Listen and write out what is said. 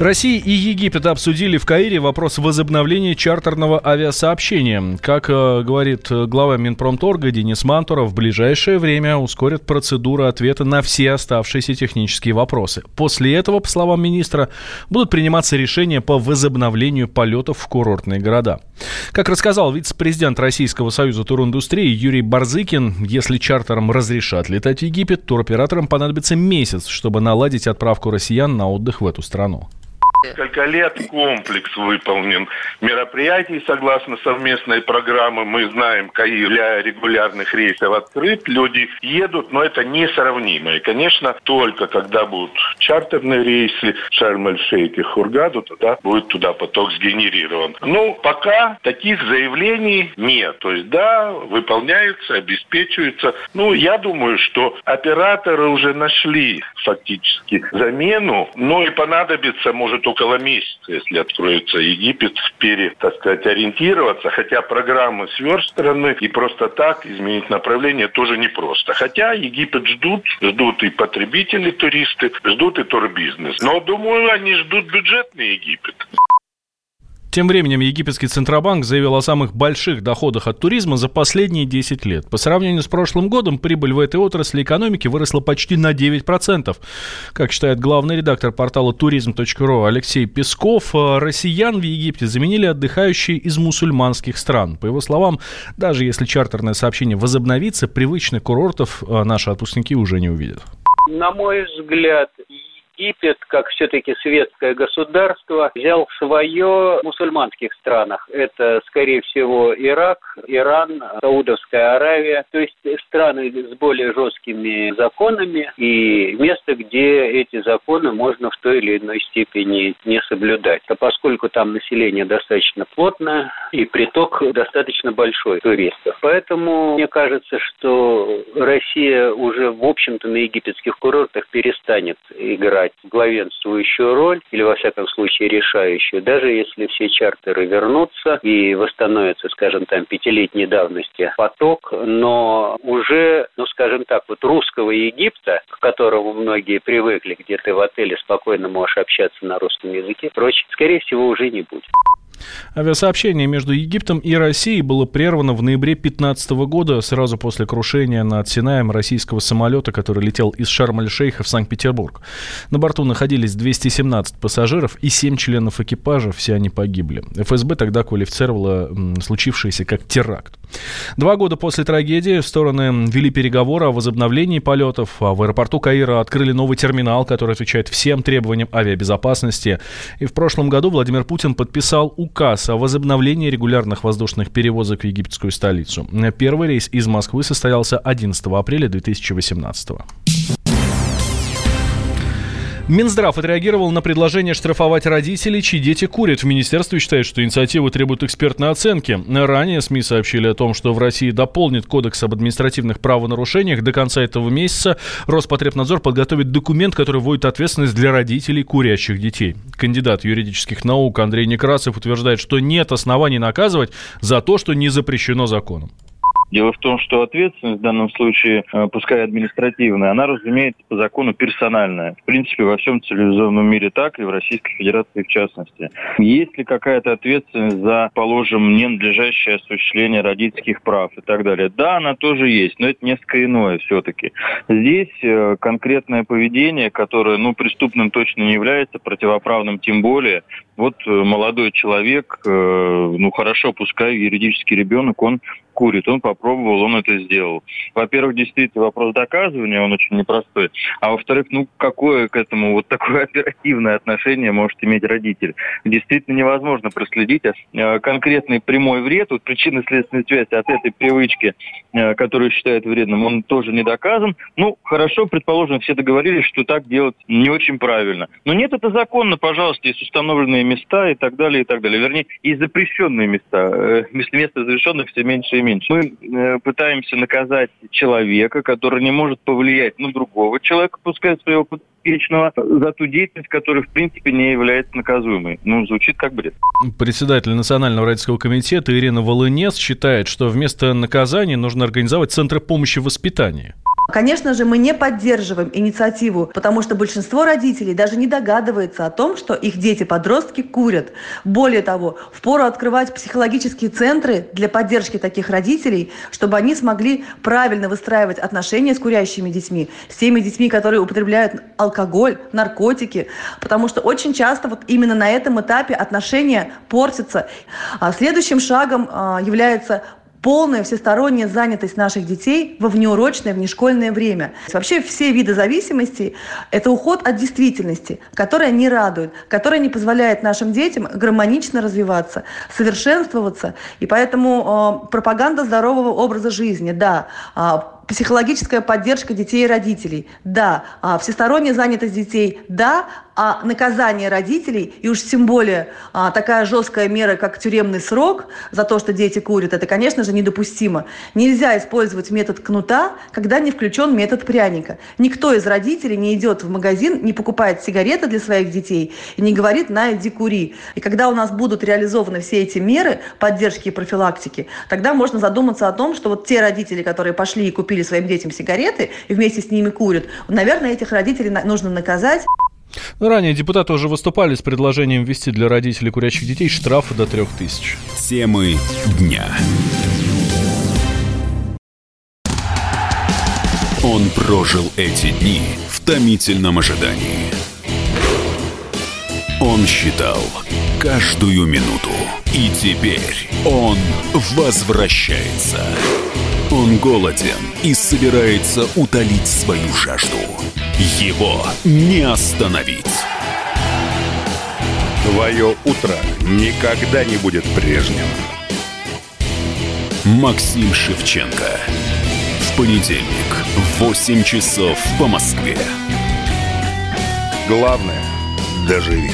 Россия и Египет обсудили в Каире вопрос возобновления чартерного авиасообщения. Как э, говорит глава Минпромторга Денис Мантуров, в ближайшее время ускорят процедуру ответа на все оставшиеся технические вопросы. После этого, по словам министра, будут приниматься решения по возобновлению полетов в курортные города. Как рассказал вице-президент Российского союза туриндустрии Юрий Барзыкин, если чартерам разрешат летать в Египет, туроператорам понадобится месяц, чтобы наладить отправку россиян на отдых в эту страну. Несколько лет комплекс выполнен мероприятий согласно совместной программы. Мы знаем, Каир для регулярных рейсов открыт. Люди едут, но это несравнимо. И, конечно, только когда будут чартерные рейсы Шарм-эль-Шейх и Хургаду, тогда будет туда поток сгенерирован. Ну, пока таких заявлений нет. То есть, да, выполняются, обеспечиваются. Ну, я думаю, что операторы уже нашли фактически замену, но и понадобится, может, около месяца, если откроется Египет, вперед, так сказать, ориентироваться. Хотя программы сверстаны, и просто так изменить направление тоже непросто. Хотя Египет ждут, ждут и потребители, туристы, ждут и турбизнес. Но, думаю, они ждут бюджетный Египет. Тем временем египетский Центробанк заявил о самых больших доходах от туризма за последние 10 лет. По сравнению с прошлым годом прибыль в этой отрасли экономики выросла почти на 9%. Как считает главный редактор портала туризм.ру Алексей Песков, э, россиян в Египте заменили отдыхающие из мусульманских стран. По его словам, даже если чартерное сообщение возобновится, привычных курортов э, наши отпускники уже не увидят. На мой взгляд, Египет, как все-таки светское государство, взял свое в мусульманских странах. Это, скорее всего, Ирак, Иран, Саудовская Аравия. То есть страны с более жесткими законами и место, где эти законы можно в той или иной степени не соблюдать. А поскольку там население достаточно плотное и приток достаточно большой туристов. Поэтому мне кажется, что Россия уже, в общем-то, на египетских курортах перестанет играть играть главенствующую роль, или во всяком случае решающую, даже если все чартеры вернутся и восстановится, скажем, там пятилетней давности поток, но уже, ну скажем так, вот русского Египта, к которому многие привыкли, где ты в отеле спокойно можешь общаться на русском языке, прочее, скорее всего, уже не будет. Авиасообщение между Египтом и Россией было прервано в ноябре 2015 года, сразу после крушения над Синаем российского самолета, который летел из Шарм-эль-Шейха в Санкт-Петербург. На борту находились 217 пассажиров и 7 членов экипажа, все они погибли. ФСБ тогда квалифицировала случившееся как теракт. Два года после трагедии стороны вели переговоры о возобновлении полетов. А в аэропорту Каира открыли новый терминал, который отвечает всем требованиям авиабезопасности. И в прошлом году Владимир Путин подписал указ о возобновлении регулярных воздушных перевозок в египетскую столицу. Первый рейс из Москвы состоялся 11 апреля 2018 года. Минздрав отреагировал на предложение штрафовать родителей, чьи дети курят. В министерстве считают, что инициатива требует экспертной оценки. Ранее СМИ сообщили о том, что в России дополнит кодекс об административных правонарушениях. До конца этого месяца Роспотребнадзор подготовит документ, который вводит ответственность для родителей курящих детей. Кандидат юридических наук Андрей Некрасов утверждает, что нет оснований наказывать за то, что не запрещено законом. Дело в том, что ответственность в данном случае, э, пускай административная, она, разумеется, по закону персональная. В принципе, во всем цивилизованном мире так, и в Российской Федерации в частности. Есть ли какая-то ответственность за, положим, ненадлежащее осуществление родительских прав и так далее? Да, она тоже есть, но это несколько иное все-таки. Здесь э, конкретное поведение, которое, ну, преступным точно не является, противоправным тем более. Вот э, молодой человек, ну, хорошо, пускай юридический ребенок, он курит, он попробовал, он это сделал. Во-первых, действительно, вопрос доказывания, он очень непростой. А во-вторых, ну, какое к этому вот такое оперативное отношение может иметь родитель? Действительно невозможно проследить а, конкретный прямой вред, вот причинно-следственной связи от этой привычки, которую считают вредным, он тоже не доказан. Ну, хорошо, предположим, все договорились, что так делать не очень правильно. Но нет, это законно, пожалуйста, есть установленные места и так далее, и так далее. Вернее, есть запрещенные места. Э, места разрешенных все меньше и меньше. Мы э, пытаемся наказать человека, который не может повлиять на другого человека, пускай своего подопечного, за ту деятельность, которая, в принципе, не является наказуемой. Ну, звучит как бред. Председатель Национального родительского комитета Ирина Волынец считает, что вместо наказания нужно организовать центры помощи в воспитании. Конечно же, мы не поддерживаем инициативу, потому что большинство родителей даже не догадывается о том, что их дети-подростки курят. Более того, впору открывать психологические центры для поддержки таких родителей, чтобы они смогли правильно выстраивать отношения с курящими детьми, с теми детьми, которые употребляют алкоголь, наркотики, потому что очень часто вот именно на этом этапе отношения портятся. А следующим шагом а, является полная всесторонняя занятость наших детей во внеурочное, внешкольное время. Вообще все виды зависимости – это уход от действительности, которая не радует, которая не позволяет нашим детям гармонично развиваться, совершенствоваться. И поэтому э, пропаганда здорового образа жизни, да, э, психологическая поддержка детей и родителей, да, а всесторонняя занятость детей, да, а наказание родителей, и уж тем более а, такая жесткая мера, как тюремный срок за то, что дети курят, это, конечно же, недопустимо. Нельзя использовать метод кнута, когда не включен метод пряника. Никто из родителей не идет в магазин, не покупает сигареты для своих детей и не говорит «на, иди кури». И когда у нас будут реализованы все эти меры поддержки и профилактики, тогда можно задуматься о том, что вот те родители, которые пошли и купили своим детям сигареты и вместе с ними курят, наверное, этих родителей нужно наказать. Ну, ранее депутаты уже выступали с предложением ввести для родителей курящих детей штрафы до трех тысяч. Темы дня. Он прожил эти дни в томительном ожидании. Он считал каждую минуту. И теперь он возвращается. Он голоден и собирается утолить свою жажду. Его не остановить. Твое утро никогда не будет прежним. Максим Шевченко. В понедельник в 8 часов по Москве. Главное – доживи.